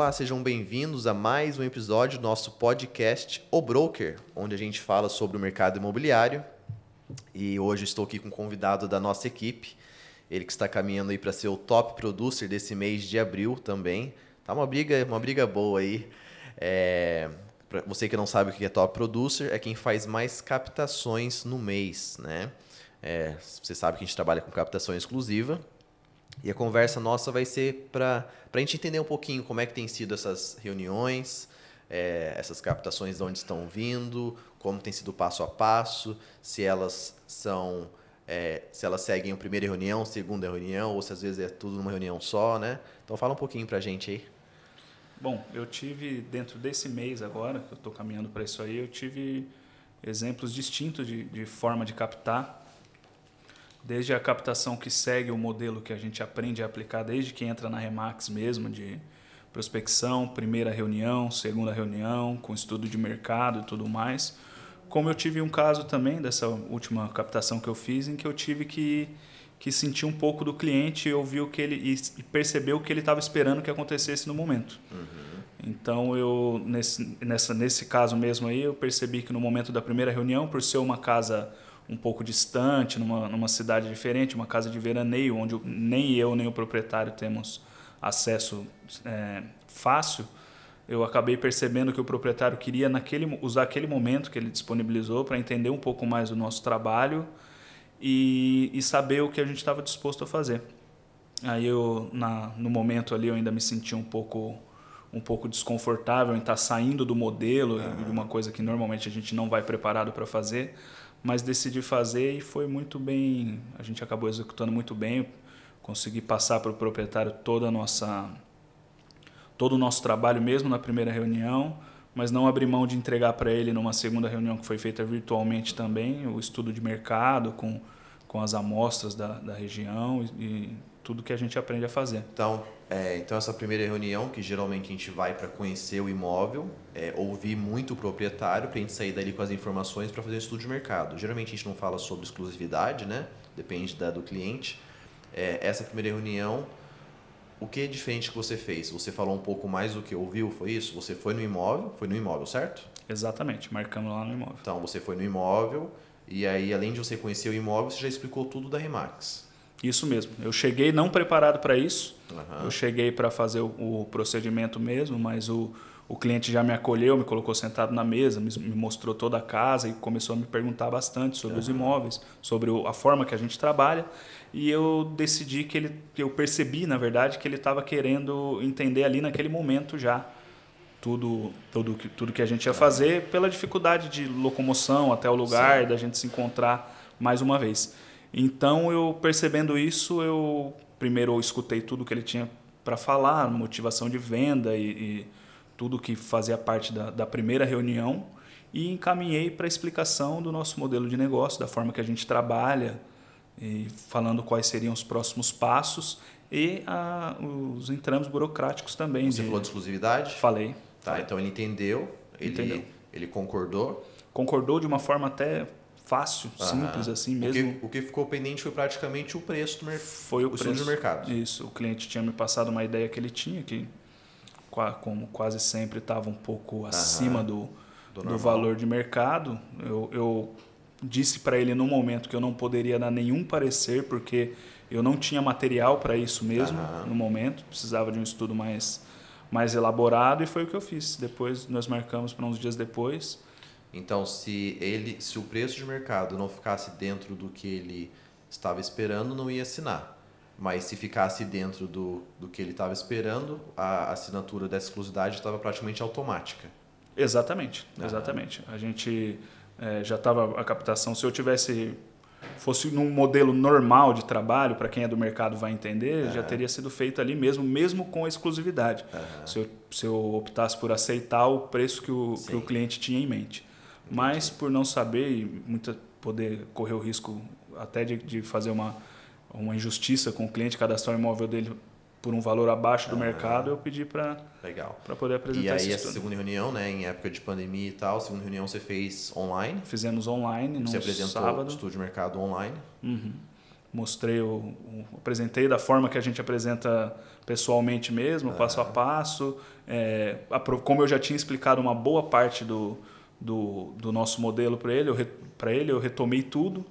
Olá, sejam bem-vindos a mais um episódio do nosso podcast O Broker, onde a gente fala sobre o mercado imobiliário. E hoje estou aqui com um convidado da nossa equipe, ele que está caminhando aí para ser o top producer desse mês de abril também. Tá uma briga, uma briga boa aí. É, para você que não sabe o que é top producer, é quem faz mais captações no mês, né? É, você sabe que a gente trabalha com captação exclusiva. E a conversa nossa vai ser para a gente entender um pouquinho como é que tem sido essas reuniões, é, essas captações de onde estão vindo, como tem sido passo a passo, se elas são é, se elas seguem a primeira reunião, segunda reunião, ou se às vezes é tudo numa reunião só, né? Então fala um pouquinho para a gente aí. Bom, eu tive dentro desse mês agora, que eu estou caminhando para isso aí, eu tive exemplos distintos de, de forma de captar. Desde a captação que segue o modelo que a gente aprende a aplicar desde que entra na Remax mesmo, de prospecção, primeira reunião, segunda reunião, com estudo de mercado e tudo mais. Como eu tive um caso também dessa última captação que eu fiz, em que eu tive que, que sentir um pouco do cliente e ouvir o que ele e perceber o que ele estava esperando que acontecesse no momento. Uhum. Então eu nesse, nessa, nesse caso mesmo aí eu percebi que no momento da primeira reunião, por ser uma casa um pouco distante, numa, numa cidade diferente, uma casa de veraneio, onde nem eu nem o proprietário temos acesso é, fácil, eu acabei percebendo que o proprietário queria naquele, usar aquele momento que ele disponibilizou para entender um pouco mais do nosso trabalho e, e saber o que a gente estava disposto a fazer. Aí eu, na, no momento ali, eu ainda me senti um pouco um pouco desconfortável em estar tá saindo do modelo, uhum. de uma coisa que normalmente a gente não vai preparado para fazer, mas decidi fazer e foi muito bem, a gente acabou executando muito bem, consegui passar para o proprietário toda a nossa todo o nosso trabalho mesmo na primeira reunião, mas não abri mão de entregar para ele numa segunda reunião que foi feita virtualmente também, o estudo de mercado com, com as amostras da, da região e, e tudo que a gente aprende a fazer. Então, é, então essa primeira reunião, que geralmente a gente vai para conhecer o imóvel, é, ouvir muito o proprietário, para a gente sair dali com as informações para fazer um estudo de mercado. Geralmente a gente não fala sobre exclusividade, né? Depende da, do cliente. É, essa primeira reunião o que é diferente que você fez? Você falou um pouco mais do que ouviu, foi isso? Você foi no imóvel, foi no imóvel, certo? Exatamente, marcamos lá no imóvel. Então, você foi no imóvel e aí, além de você conhecer o imóvel, você já explicou tudo da Remax. Isso mesmo. Eu cheguei não preparado para isso. Uhum. Eu cheguei para fazer o, o, procedimento mesmo, mas o, o cliente já me acolheu, me colocou sentado na mesa, me, me mostrou toda a casa e começou a me perguntar bastante sobre uhum. os imóveis, sobre a forma que a gente trabalha e eu decidi que ele, eu percebi na verdade que ele estava querendo entender ali naquele momento já tudo tudo que tudo que a gente ia fazer pela dificuldade de locomoção até o lugar Sim. da gente se encontrar mais uma vez então eu percebendo isso eu primeiro eu escutei tudo que ele tinha para falar motivação de venda e, e, tudo que fazia parte da, da primeira reunião e encaminhei para a explicação do nosso modelo de negócio da forma que a gente trabalha e falando quais seriam os próximos passos e a, os entrames burocráticos também. Você de... falou de exclusividade? Falei. Tá, falei. então ele entendeu, ele, entendeu. ele concordou? Concordou de uma forma até fácil, simples assim mesmo. O que, o que, ficou pendente foi praticamente o preço do mercado. Foi o, o preço do mercado. Isso, o cliente tinha me passado uma ideia que ele tinha, que como quase sempre estava um pouco acima do, do, do valor de mercado. Eu, eu disse para ele no momento que eu não poderia dar nenhum parecer porque eu não tinha material para isso mesmo uhum. no momento, precisava de um estudo mais mais elaborado e foi o que eu fiz. Depois nós marcamos para uns dias depois. Então, se ele, se o preço de mercado não ficasse dentro do que ele estava esperando, não ia assinar. Mas se ficasse dentro do, do que ele estava esperando, a assinatura dessa exclusividade estava praticamente automática. Exatamente, exatamente. A gente é, já estava a captação. Se eu tivesse fosse num modelo normal de trabalho, para quem é do mercado vai entender, uhum. já teria sido feito ali mesmo, mesmo com exclusividade. Uhum. Se, eu, se eu optasse por aceitar o preço que o, que o cliente tinha em mente. Mas por não saber e muita, poder correr o risco até de, de fazer uma, uma injustiça com o cliente, cadastrar o imóvel dele por um valor abaixo do mercado, eu pedi para para poder apresentar E aí essa segunda reunião, né, em época de pandemia e tal, segunda reunião você fez online? Fizemos online no Você apresentou sábado. o estudo de mercado online. Uhum. mostrei, o, apresentei da forma que a gente apresenta pessoalmente mesmo, passo a passo. É, como eu já tinha explicado uma boa parte do, do, do nosso modelo para ele, para ele eu retomei tudo,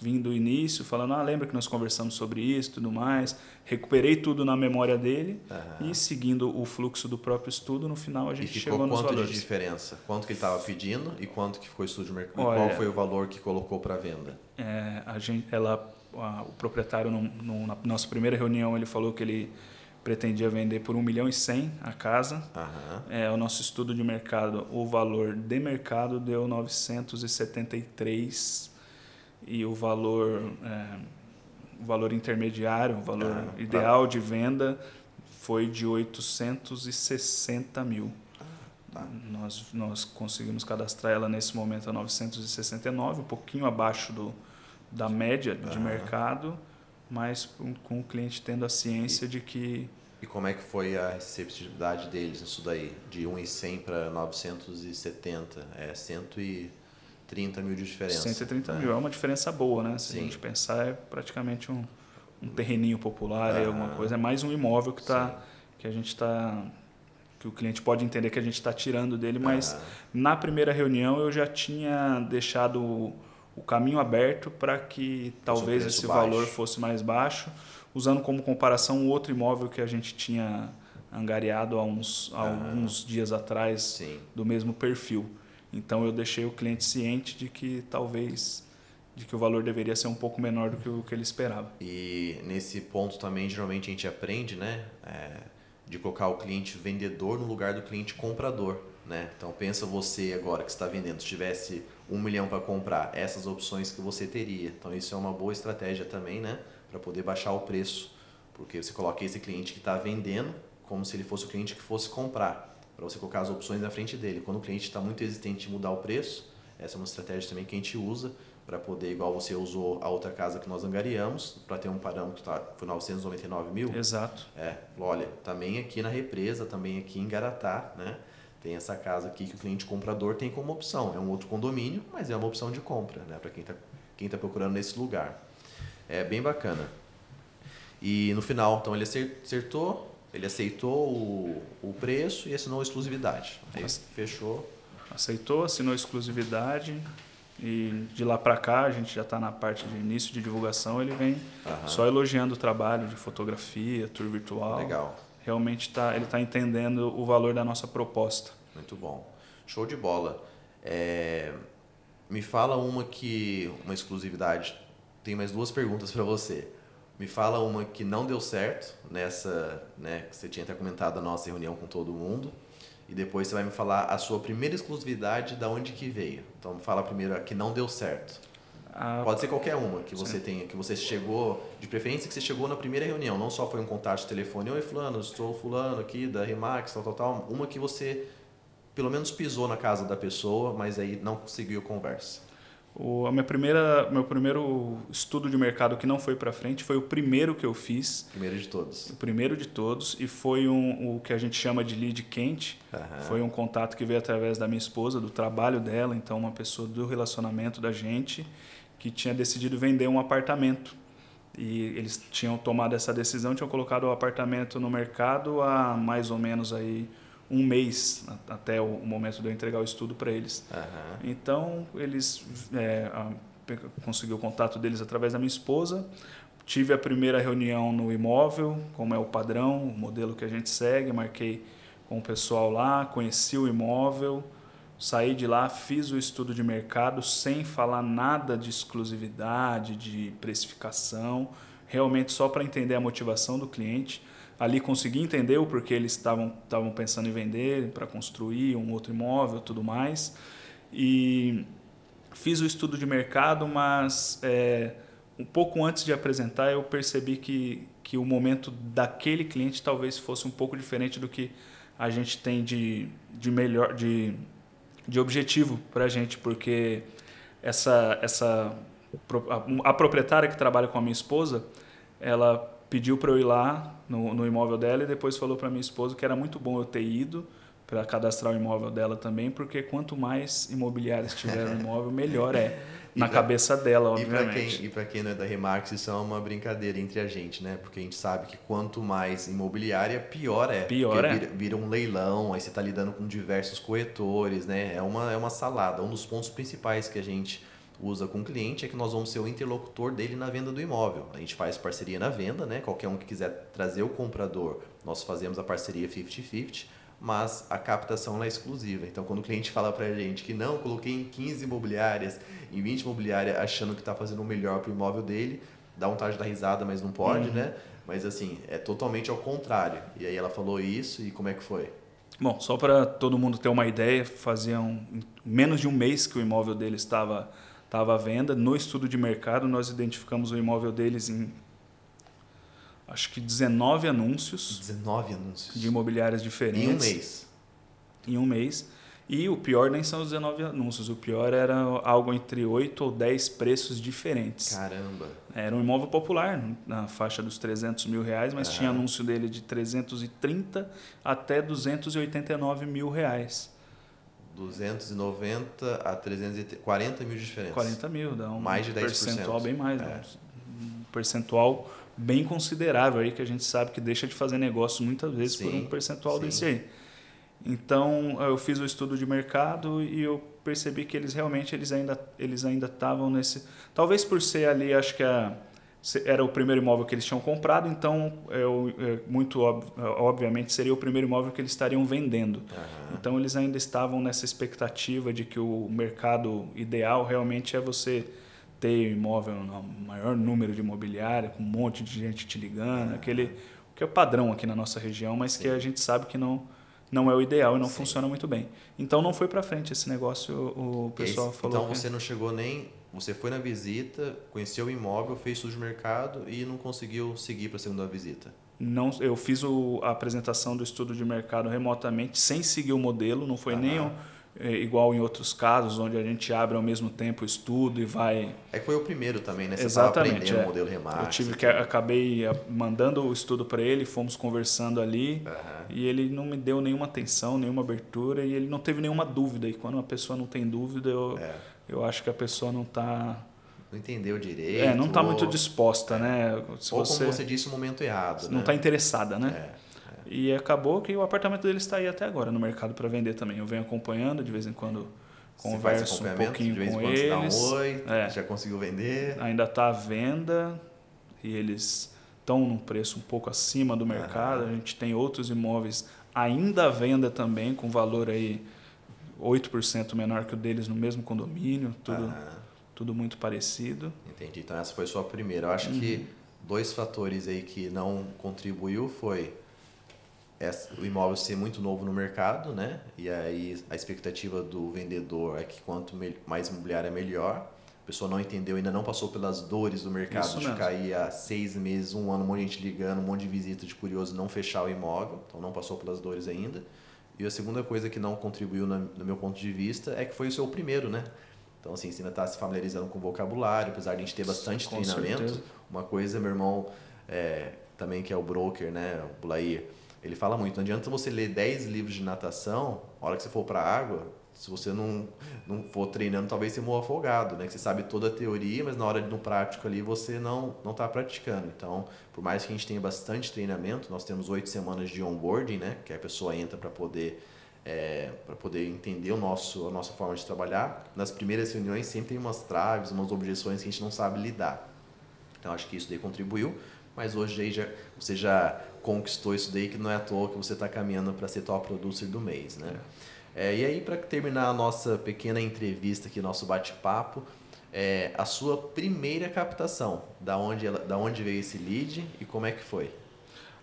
vim do início, falando, ah, lembra que nós conversamos sobre isso, tudo mais, recuperei tudo na memória dele uhum. e seguindo o fluxo do próprio estudo, no final a gente chegou nos quanto valores. de diferença? Quanto que ele estava pedindo e quanto que ficou o estudo de mercado? Olha, qual foi o valor que colocou para venda? É, a gente, ela, a, o proprietário, no, no, na nossa primeira reunião, ele falou que ele pretendia vender por 1 milhão e 100 a casa. Uhum. É, o nosso estudo de mercado, o valor de mercado deu 973 e o valor, é, o valor intermediário, o valor uhum. ideal de venda foi de 860 mil. Tá. Nós, nós conseguimos cadastrar ela nesse momento a 969, um pouquinho abaixo do, da média de uhum. mercado, mas com o cliente tendo a ciência de que e como é que foi a receptividade deles nisso daí? De 1,100 para 970, é 130 mil de diferença. 130 né? mil, é uma diferença boa, né? Se Sim. a gente pensar, é praticamente um, um terreninho popular, ah, é alguma coisa. É mais um imóvel que, tá, que a gente está que o cliente pode entender que a gente está tirando dele, mas ah. na primeira reunião eu já tinha deixado o caminho aberto para que talvez esse baixo. valor fosse mais baixo usando como comparação um outro imóvel que a gente tinha angariado há uns há ah, alguns dias atrás sim. do mesmo perfil. Então eu deixei o cliente ciente de que talvez de que o valor deveria ser um pouco menor do que o que ele esperava. E nesse ponto também geralmente a gente aprende, né, é, de colocar o cliente vendedor no lugar do cliente comprador, né? Então pensa você agora que está vendendo, se tivesse um milhão para comprar, essas opções que você teria. Então isso é uma boa estratégia também, né? Para poder baixar o preço. Porque você coloca esse cliente que está vendendo como se ele fosse o cliente que fosse comprar, para você colocar as opções na frente dele. Quando o cliente está muito hesitante em mudar o preço, essa é uma estratégia também que a gente usa para poder, igual você usou a outra casa que nós angariamos, para ter um parâmetro, tá, foi 999 mil. Exato. É, olha, também aqui na represa, também aqui em Garatá, né? Tem essa casa aqui que o cliente comprador tem como opção. É um outro condomínio, mas é uma opção de compra, né? Para quem está quem tá procurando nesse lugar. É bem bacana. E no final, então ele acertou, ele aceitou o, o preço e assinou a exclusividade. Aí fechou. Aceitou, assinou a exclusividade e de lá para cá a gente já está na parte de início de divulgação. Ele vem Aham. só elogiando o trabalho de fotografia, tour virtual. Legal. Realmente tá, ele está entendendo o valor da nossa proposta. Muito bom. Show de bola. É, me fala uma que uma exclusividade tenho mais duas perguntas para você. Me fala uma que não deu certo nessa, né, que você tinha até comentado a nossa reunião com todo mundo. E depois você vai me falar a sua primeira exclusividade, da onde que veio. Então me fala primeiro a que não deu certo. Ah, Pode ser qualquer uma que você sim. tenha, que você chegou, de preferência que você chegou na primeira reunião, não só foi um contato de telefone, oi fulano, estou fulano aqui da Remax, tal, tal, tal. Uma que você pelo menos pisou na casa da pessoa, mas aí não conseguiu conversa. O a minha primeira, meu primeiro estudo de mercado que não foi para frente foi o primeiro que eu fiz. Primeiro de todos. O primeiro de todos e foi um, o que a gente chama de lead quente. Uhum. Foi um contato que veio através da minha esposa, do trabalho dela, então uma pessoa do relacionamento da gente que tinha decidido vender um apartamento. E eles tinham tomado essa decisão, tinham colocado o apartamento no mercado há mais ou menos aí um mês até o momento de eu entregar o estudo para eles. Uhum. Então, eles é, consegui o contato deles através da minha esposa. Tive a primeira reunião no imóvel, como é o padrão, o modelo que a gente segue. Marquei com o pessoal lá, conheci o imóvel, saí de lá, fiz o estudo de mercado sem falar nada de exclusividade, de precificação, realmente só para entender a motivação do cliente ali consegui entender o porquê eles estavam estavam pensando em vender para construir um outro imóvel tudo mais. E fiz o estudo de mercado mas é, um pouco antes de apresentar eu percebi que que o momento daquele cliente talvez fosse um pouco diferente do que a gente tem de, de melhor de, de objetivo para a gente porque essa essa a, a proprietária que trabalha com a minha esposa ela pediu para eu ir lá no, no imóvel dela e depois falou para minha esposa que era muito bom eu ter ido para cadastrar o imóvel dela também, porque quanto mais imobiliárias tiver no imóvel, melhor é. na pra, cabeça dela, obviamente. E para quem, quem não é da Remax, isso é uma brincadeira entre a gente, né? Porque a gente sabe que quanto mais imobiliária, pior é. Pior é. Vira, vira, um leilão, aí você está lidando com diversos corretores, né? É uma, é uma salada. Um dos pontos principais que a gente usa com o cliente é que nós vamos ser o interlocutor dele na venda do imóvel. A gente faz parceria na venda, né? Qualquer um que quiser trazer o comprador, nós fazemos a parceria 50-50 mas a captação é exclusiva. Então, quando o cliente fala para a gente que não, coloquei em 15 imobiliárias, em 20 imobiliárias, achando que está fazendo o melhor para o imóvel dele, dá vontade de dar risada, mas não pode, uhum. né? Mas assim, é totalmente ao contrário. E aí ela falou isso e como é que foi? Bom, só para todo mundo ter uma ideia, fazia um, menos de um mês que o imóvel dele estava, estava à venda. No estudo de mercado, nós identificamos o imóvel deles em acho que 19 anúncios. 19 anúncios. De imobiliárias diferentes. Em um mês. Em um mês. E o pior nem são os 19 anúncios, o pior era algo entre 8 ou 10 preços diferentes. Caramba! Era um imóvel popular, na faixa dos 300 mil reais, mas tinha anúncio dele de 330 até 289 mil reais. 290 a 340 mil de diferença. 40 mil, dá um mais de 10%. percentual bem mais. É. Um percentual bem considerável aí que a gente sabe que deixa de fazer negócio muitas vezes sim, por um percentual sim. desse aí. Então eu fiz o estudo de mercado e eu percebi que eles realmente eles ainda eles ainda estavam nesse talvez por ser ali acho que a, era o primeiro imóvel que eles tinham comprado então eu, é, muito obviamente seria o primeiro imóvel que eles estariam vendendo uhum. então eles ainda estavam nessa expectativa de que o mercado ideal realmente é você ter imóvel no maior número de imobiliária, com um monte de gente te ligando, aquele que é o padrão aqui na nossa região, mas Sim. que a gente sabe que não não é o ideal e não Sim. funciona muito bem. Então não foi para frente esse negócio, o pessoal falou. Então você não chegou nem, você foi na visita, conheceu o imóvel, fez estudo de mercado e não conseguiu seguir para a segunda visita. Não, eu fiz o, a apresentação do estudo de mercado remotamente, sem seguir o modelo, não foi nem o é, igual em outros casos, onde a gente abre ao mesmo tempo o estudo e vai. É que foi o primeiro também, né? Você Exatamente. É. o modelo Remax. Eu tive que acabei mandando o estudo para ele, fomos conversando ali uhum. e ele não me deu nenhuma atenção, nenhuma abertura e ele não teve nenhuma dúvida. E quando uma pessoa não tem dúvida, eu, é. Eu acho que a pessoa não está não entendeu direito. É, não está muito disposta, é. né? Se ou você, como você disse, no momento errado. Não está né? interessada, né? É. E acabou que o apartamento dele está aí até agora no mercado para vender também. Eu venho acompanhando, de vez em quando converso um pouquinho de vez com eles. Dá um oi, é. já conseguiu vender. Ainda está à venda e eles estão num preço um pouco acima do mercado. A gente tem outros imóveis ainda à venda também, com valor aí 8% menor que o deles no mesmo condomínio, tudo, tudo muito parecido. Entendi. Então essa foi sua primeira. Eu acho uhum. que dois fatores aí que não contribuiu foi o imóvel ser muito novo no mercado, né? E aí a expectativa do vendedor é que quanto mais imobiliário é melhor. A pessoa não entendeu, ainda não passou pelas dores do mercado Isso de mesmo. ficar aí há seis meses, um ano, um monte de gente ligando, um monte de visita de curioso, não fechar o imóvel. Então não passou pelas dores ainda. E a segunda coisa que não contribuiu no meu ponto de vista é que foi o seu primeiro, né? Então, assim, você ainda está se familiarizando com o vocabulário, apesar de a gente ter bastante com treinamento. Certeza. Uma coisa, meu irmão, é, também que é o broker, né? O Blair ele fala muito, não adianta você ler 10 livros de natação, a hora que você for para a água, se você não, não for treinando, talvez você morra afogado, né? Que você sabe toda a teoria, mas na hora de no prático ali você não não está praticando. Então, por mais que a gente tenha bastante treinamento, nós temos oito semanas de onboarding, né? Que a pessoa entra para poder é, para poder entender o nosso a nossa forma de trabalhar. Nas primeiras reuniões sempre tem umas traves, umas objeções que a gente não sabe lidar. Então, acho que isso daí contribuiu mas hoje aí já, você já conquistou isso daí, que não é à toa que você está caminhando para ser top producer do mês, né? É. É, e aí, para terminar a nossa pequena entrevista aqui, nosso bate-papo, é, a sua primeira captação, da onde, ela, da onde veio esse lead e como é que foi?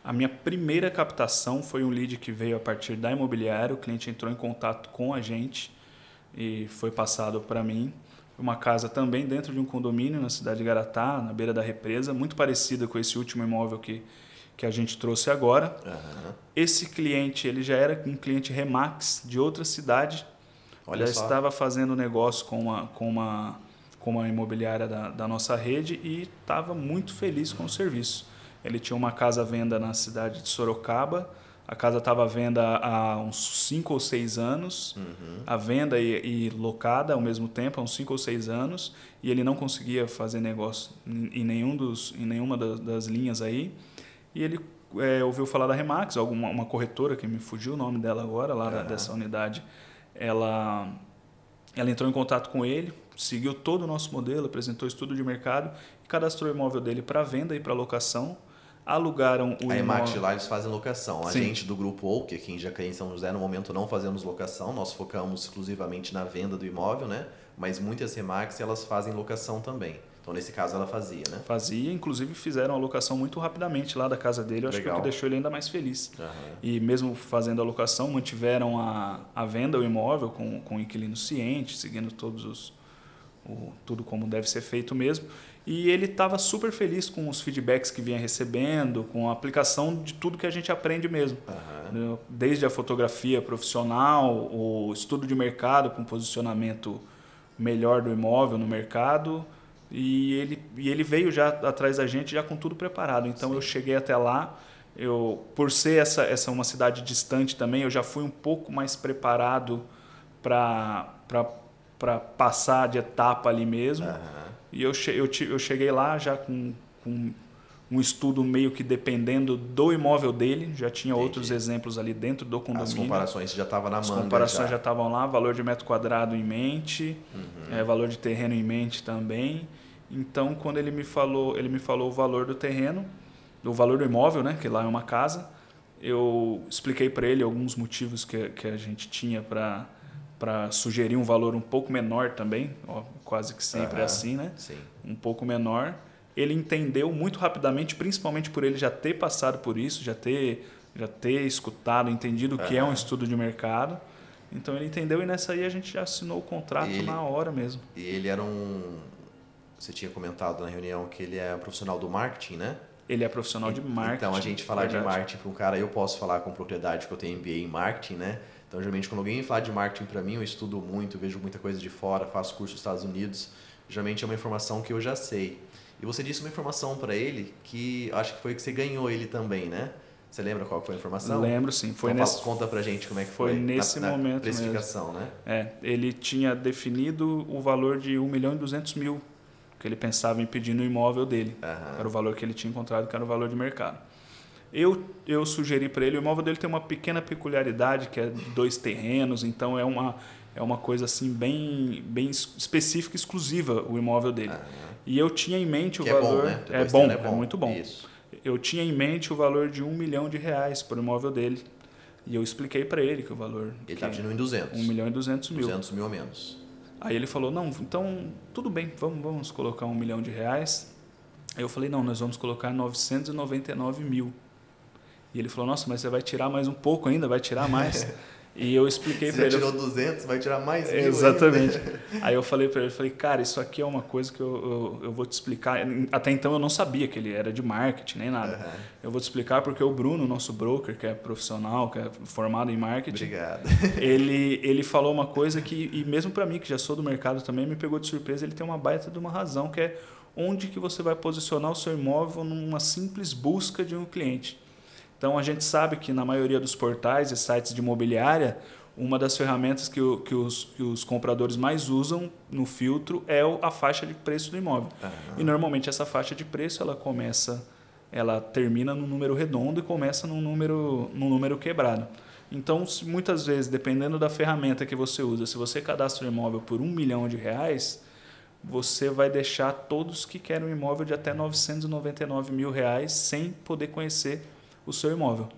A minha primeira captação foi um lead que veio a partir da imobiliária, o cliente entrou em contato com a gente e foi passado para mim uma casa também dentro de um condomínio na cidade de Garatá, na beira da represa, muito parecida com esse último imóvel que, que a gente trouxe agora. Uhum. Esse cliente ele já era um cliente Remax de outra cidade, Olha já só. estava fazendo negócio com uma, com uma, com uma imobiliária da, da nossa rede e estava muito feliz com o serviço. Ele tinha uma casa à venda na cidade de Sorocaba, A casa estava à venda há uns 5 ou 6 anos, Uhum. à venda e, e locada ao mesmo tempo, há uns 5 ou 6 anos, e ele não conseguia fazer negócio em, em nenhum dos, em nenhuma das, das linhas aí. E ele é, ouviu falar da Remax, alguma uma corretora que me fugiu o nome dela agora, lá da- dessa unidade. Ela, ela entrou em contato com ele, seguiu todo o nosso modelo, apresentou estudo de mercado e cadastrou o imóvel dele para venda e para locação. Alugaram o A Emax imóvel. lá eles fazem locação. A Sim. gente do grupo Oak, aqui em Jacareí, São José, no momento não fazemos locação, nós focamos exclusivamente na venda do imóvel, né? Mas muitas Remax elas fazem locação também. Então nesse caso ela fazia, né? Fazia, inclusive fizeram a locação muito rapidamente lá da casa dele. Eu acho que o que deixou ele ainda mais feliz. Aham. E mesmo fazendo a locação, mantiveram a, a venda, o imóvel, com, com o inquilino ciente, seguindo todos os. O, tudo como deve ser feito mesmo. E ele estava super feliz com os feedbacks que vinha recebendo, com a aplicação de tudo que a gente aprende mesmo. Né? Desde a fotografia profissional, o estudo de mercado com posicionamento melhor do imóvel no mercado. E ele, e ele veio já atrás da gente já com tudo preparado. Então eu cheguei até lá. Eu, por ser essa, essa uma cidade distante também, eu já fui um pouco mais preparado para passar de etapa ali mesmo. Aham. E eu, che eu, eu cheguei lá já com, com um estudo meio que dependendo do imóvel dele, já tinha Entendi. outros exemplos ali dentro do As condomínio. comparações já estavam na As manga. comparações já estavam lá, valor de metro quadrado em mente, Uhum. é, valor de terreno em mente também. Então, quando ele me falou, ele me falou o valor do terreno, o valor do imóvel, né, que lá é uma casa, eu expliquei para ele alguns motivos que, que a gente tinha para para sugerir um valor um pouco menor também, ó, quase que sempre é Aham. assim, né? Sim. um pouco menor. Ele entendeu muito rapidamente, principalmente por ele já ter passado por isso, já ter, já ter escutado, entendido o que é um estudo de mercado. Então ele entendeu e nessa aí a gente já assinou o contrato ele- na hora mesmo. E ele era um. Você tinha comentado na reunião que ele é um profissional do marketing, né? Ele é profissional de marketing. Então, a gente falar de verdade. marketing para um cara, eu posso falar com propriedade que eu tenho MBA em marketing, né? Então, geralmente, quando alguém fala de marketing para mim, eu estudo muito, vejo muita coisa de fora, faço curso nos Estados Unidos. Geralmente é uma informação que eu já sei. E você disse uma informação para ele que acho que foi que você ganhou ele também, né? Você lembra qual foi a informação? Lembro sim, foi então, nesse conta pra gente como é que foi foi. nesse na, na momento precificação, né? É, ele tinha definido o valor de 1 milhão e 200 mil que ele pensava em pedir no imóvel dele. Aham. Era o valor que ele tinha encontrado, que era o valor de mercado. Eu, eu sugeri para ele, o imóvel dele tem uma pequena peculiaridade, que é dois terrenos, então é uma, é uma coisa assim bem, bem es- específica, exclusiva o imóvel dele. E eu tinha em mente Que o é bom, valor. né? É bom, terrenos é muito bom. Isso. Eu tinha em mente o valor de um milhão de reais por imóvel dele. E eu expliquei para ele que o valor. Ele estava pedindo em 200. 1 milhão e 200 mil. 200 mil ou menos. Aí ele falou, não, então tudo bem, vamos, vamos colocar um milhão de reais. Aí eu falei, não, nós vamos colocar 999 mil. E ele falou, nossa, mas você vai tirar mais um pouco ainda, vai tirar mais. e eu expliquei Você para ele. tirou 200, vai tirar mais mil Exatamente. ainda. Aí eu falei para ele, falei, cara, isso aqui é uma coisa que eu, eu, eu vou te explicar. Até então eu não sabia que ele era de marketing nem nada. Aham. Eu vou te explicar porque o Bruno, nosso broker, que é profissional, que é formado em marketing, Obrigado. ele, ele falou uma coisa que, e mesmo para mim, que já sou do mercado também, me pegou de surpresa. Ele tem uma baita de uma razão, que é onde que você vai posicionar o seu imóvel numa simples busca de um cliente. Então, a gente sabe que na maioria dos portais e sites de imobiliária, uma das ferramentas que, o- que os, que os compradores mais usam no filtro é o- a faixa de preço do imóvel. Aham. E normalmente essa faixa de preço ela começa, ela termina num número redondo e começa num número, num número quebrado. Então, se muitas vezes, dependendo da ferramenta que você usa, se você cadastra um imóvel por um milhão de reais, você vai deixar todos que querem um imóvel de até 999 mil reais sem poder conhecer o seu imóvel.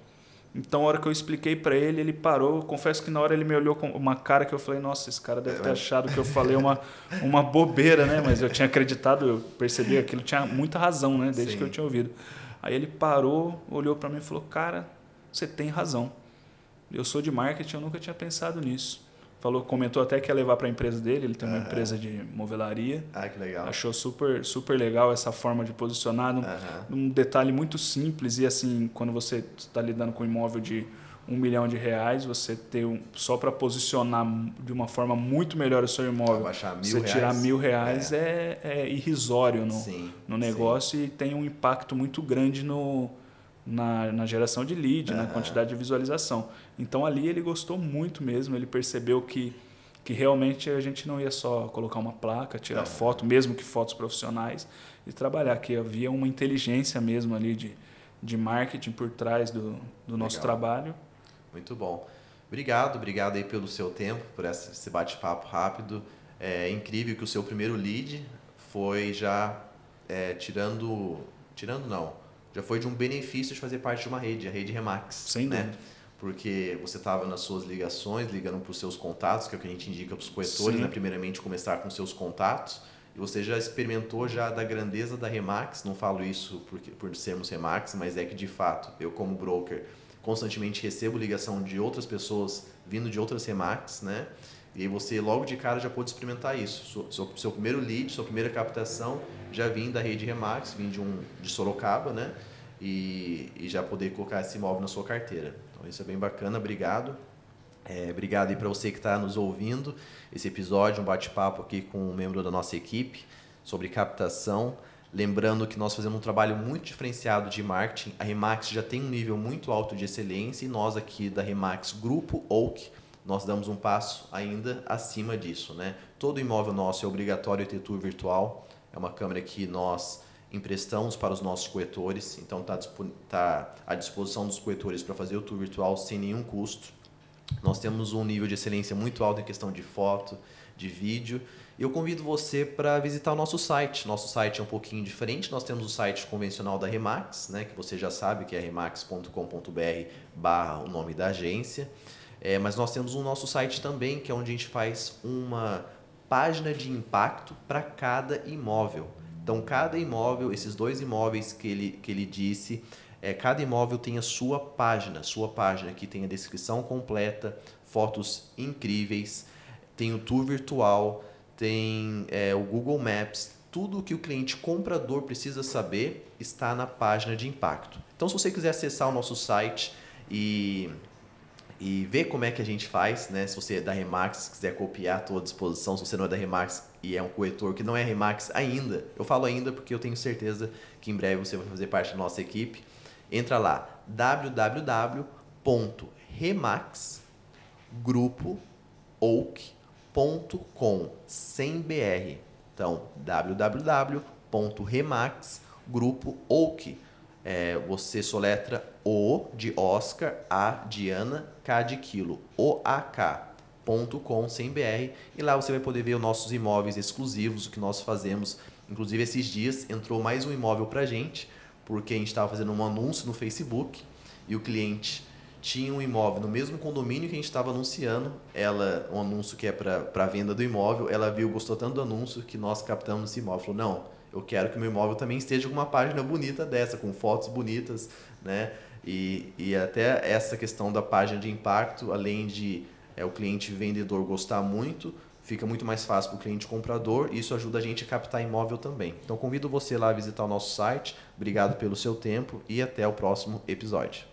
Então, a hora que eu expliquei para ele, ele parou. Confesso que na hora ele me olhou com uma cara que eu falei: Nossa, esse cara deve ter achado que eu falei uma, uma bobeira, né? Mas eu tinha acreditado, eu percebi que aquilo tinha muita razão, né? Desde Sim. que eu tinha ouvido. Aí ele parou, olhou para mim e falou: Cara, você tem razão. Eu sou de marketing, eu nunca tinha pensado nisso. Falou, comentou até que ia levar para a empresa dele. Ele tem uma Aham. empresa de movelaria. Ah, que legal. Achou super, super legal essa forma de posicionar. num- Aham. um detalhe muito simples e assim quando você está lidando com um imóvel de um milhão de reais você ter um, só para posicionar de uma forma muito melhor o seu imóvel mil você reais. tirar mil reais é, é irrisório no, Sim, no negócio e tem um impacto muito grande no, na, na geração de lead, uhum. na quantidade de visualização. Então ali ele gostou muito mesmo, ele percebeu que, que realmente a gente não ia só colocar uma placa, tirar uhum. foto, mesmo que fotos profissionais, e trabalhar, que havia uma inteligência mesmo ali de, de marketing por trás do, do nosso trabalho. Muito bom. Obrigado, obrigado aí pelo seu tempo, por esse bate-papo rápido. É incrível que o seu primeiro lead foi já é, tirando, tirando não, já foi de um benefício de fazer parte de uma rede, a rede Remax. Sem né? dúvida. Porque você estava nas suas ligações, ligando para os seus contatos, que é o que a gente indica para os corretores, né? primeiramente começar com seus contatos. E você já experimentou já da grandeza da Remax, não falo isso porque, por sermos Remax, mas é que de fato, eu como broker, constantemente recebo ligação de outras pessoas vindo de outras Remax, né? E aí você logo de cara já pôde experimentar isso. Seu, seu primeiro lead, sua primeira captação já vim da rede Remax, vim de, um, de Sorocaba, né? E, e já poder colocar esse imóvel na sua carteira. Então isso é bem bacana, obrigado. É, obrigado aí para você que está nos ouvindo. Esse episódio, um bate-papo aqui com um membro da nossa equipe sobre captação. Lembrando que nós fazemos um trabalho muito diferenciado de marketing. A Remax já tem um nível muito alto de excelência e nós aqui da Remax Grupo Oak nós damos um passo ainda acima disso. Né? Todo imóvel nosso é obrigatório ter tour virtual, é uma câmera que nós emprestamos para os nossos corretores, então está tá à disposição dos corretores para fazer o tour virtual sem nenhum custo. Nós temos um nível de excelência muito alto em questão de foto, de vídeo. Eu convido você para visitar o nosso site. Nosso site é um pouquinho diferente. Nós temos o site convencional da Remax, né, que você já sabe que é remax.com.br barra o nome da agência. É, mas nós temos o nosso site também, que é onde a gente faz uma página de impacto para cada imóvel. Então, cada imóvel, esses dois imóveis que ele, que ele disse, é, cada imóvel tem a sua página, sua página que tem a descrição completa, fotos incríveis, tem o tour virtual, tem é, o Google Maps, tudo o que o cliente comprador precisa saber está na página de impacto. Então, se você quiser acessar o nosso site e e ver como é que a gente faz, né? Se você é da Remax, quiser copiar, estou à disposição. Se você não é da Remax e é um corretor que não é Remax ainda, eu falo ainda porque eu tenho certeza que em breve você vai fazer parte da nossa equipe. Entra lá, www.remaxgrupo.oak.com sem BR. Então, www.remaxgrupo.oak.com é, você soletra O de Oscar, A de Ana, K de Quilo, oak.com sem BR e lá você vai poder ver os nossos imóveis exclusivos, o que nós fazemos. Inclusive esses dias entrou mais um imóvel para gente, porque a gente estava fazendo um anúncio no Facebook e o cliente tinha um imóvel no mesmo condomínio que a gente estava anunciando, ela um anúncio que é para venda do imóvel, ela viu, gostou tanto do anúncio que nós captamos esse imóvel. Falou, não, eu quero que meu imóvel também esteja com uma página bonita dessa, com fotos bonitas, né? E, e até essa questão da página de impacto, além de é, o cliente vendedor gostar muito, fica muito mais fácil para o cliente comprador e isso ajuda a gente a captar imóvel também. Então convido você lá a visitar o nosso site. Obrigado pelo seu tempo e até o próximo episódio.